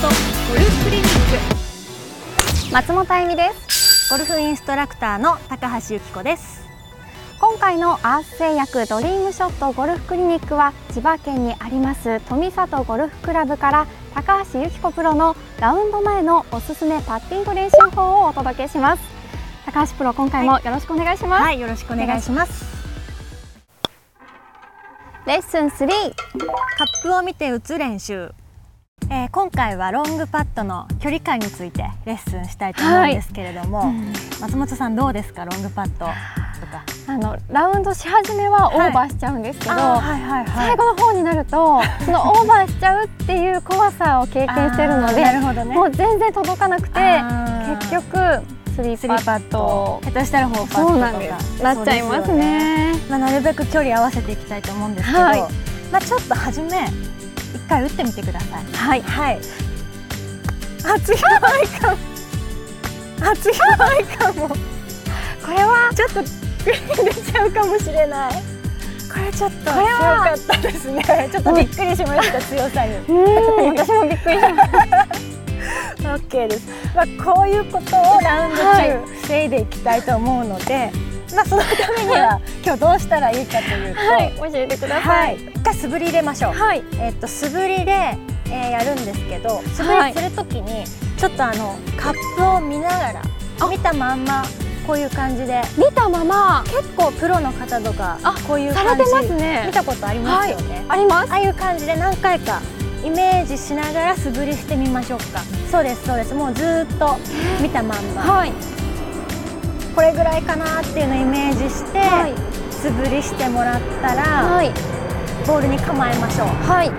クリニック。松本あゆみです。ゴルフインストラクターの高橋由紀子です。今回のアース製薬ドリームショットゴルフクリニックは千葉県にあります富里ゴルフクラブから高橋由紀子プロのラウンド前のおすすめパッティング練習法をお届けします。高橋プロ今回もよろしくお願いします、はい、よろしくお願いします。レッスン3カップを見て打つ練習えー、今回はロングパットの距離感についてレッスンしたいと思うんですけれども、はい。うん、松本さんどうですか？ロングパットとか。あのラウンドし始めはオーバーしちゃうんですけど、はいはいはい。最後の方になると そのオーバーしちゃうっていう怖さを経験してるのでなるほど、ね、もう全然届かなくて結局スリーパット下手したらフォーパットとか。なっちゃいますね、ね、まあ、なるべく距離合わせていきたいと思うんですけど、はい、まあ、ちょっと初め一回打ってみてください。はい、はい、あ次のアイカンあ次のアイカンも。これはちょっとグリーン出ちゃうかもしれない。これちょっと強かったですね。ちょっとびっくりしました強さに。私もびっくりしました。OK です、まあ、こういうことをラウンド中防いでいきたいと思うので、はいまあ、そのためには今日どうしたらいいかというと、はい、教えてください。一回素振り入れましょう。はい、えー、っと素振りで、えー、やるんですけど、素振りするときに、ちょっとあのカップを見ながら見たまんまこういう感じで。見たまま。結構プロの方とかこういう感じ。ますね。見たことありますよね、はい、あります。ああいう感じで何回かイメージしながら素振りしてみましょうか。そうですそうです。もうずっと見たまんま、はい、これぐらいかなっていうのをイメージして、はい、素振りしてもらったら、はい、ボールに構えましょう。はい、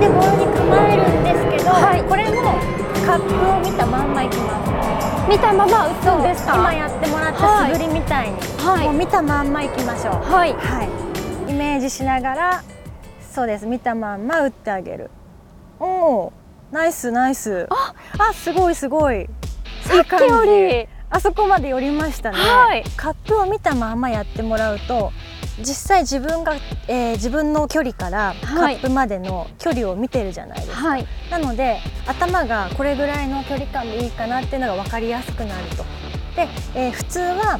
でボールに構えるんですけど、はい、これもカップを見たまんまいきます。見たまま打つんですか？今やってもらった素振りみたいに、はい、もう見たまんまいきましょう。はい、はい、イメージしながらそうです。見たまんま打ってあげる。おおナイスナイス。ああすごいすごい。さっきよりあそこまで寄りましたね、はい、カップを見たままやってもらうと実際自分が、えー、自分の距離からカップまでの距離を見てるじゃないですか、はい、なので頭がこれぐらいの距離感でいいかなっていうのが分かりやすくなると。で、えー、普通は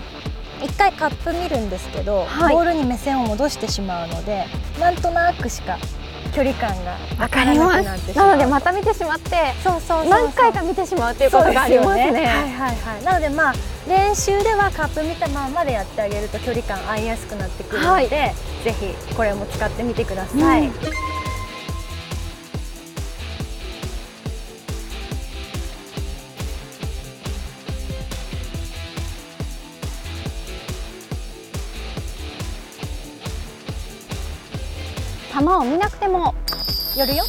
1回カップ見るんですけど、はい、ボールに目線を戻してしまうのでなんとなくしか距離感が分からなくなってなのでまた見てしまってそうそう何回か見てしまうということがありますね、ね、はいはいはい。なのでまあ練習ではカップ見たままでやってあげると距離感合いやすくなってくるので、はい、ぜひこれも使ってみてください、うん球を見なくても寄るよ。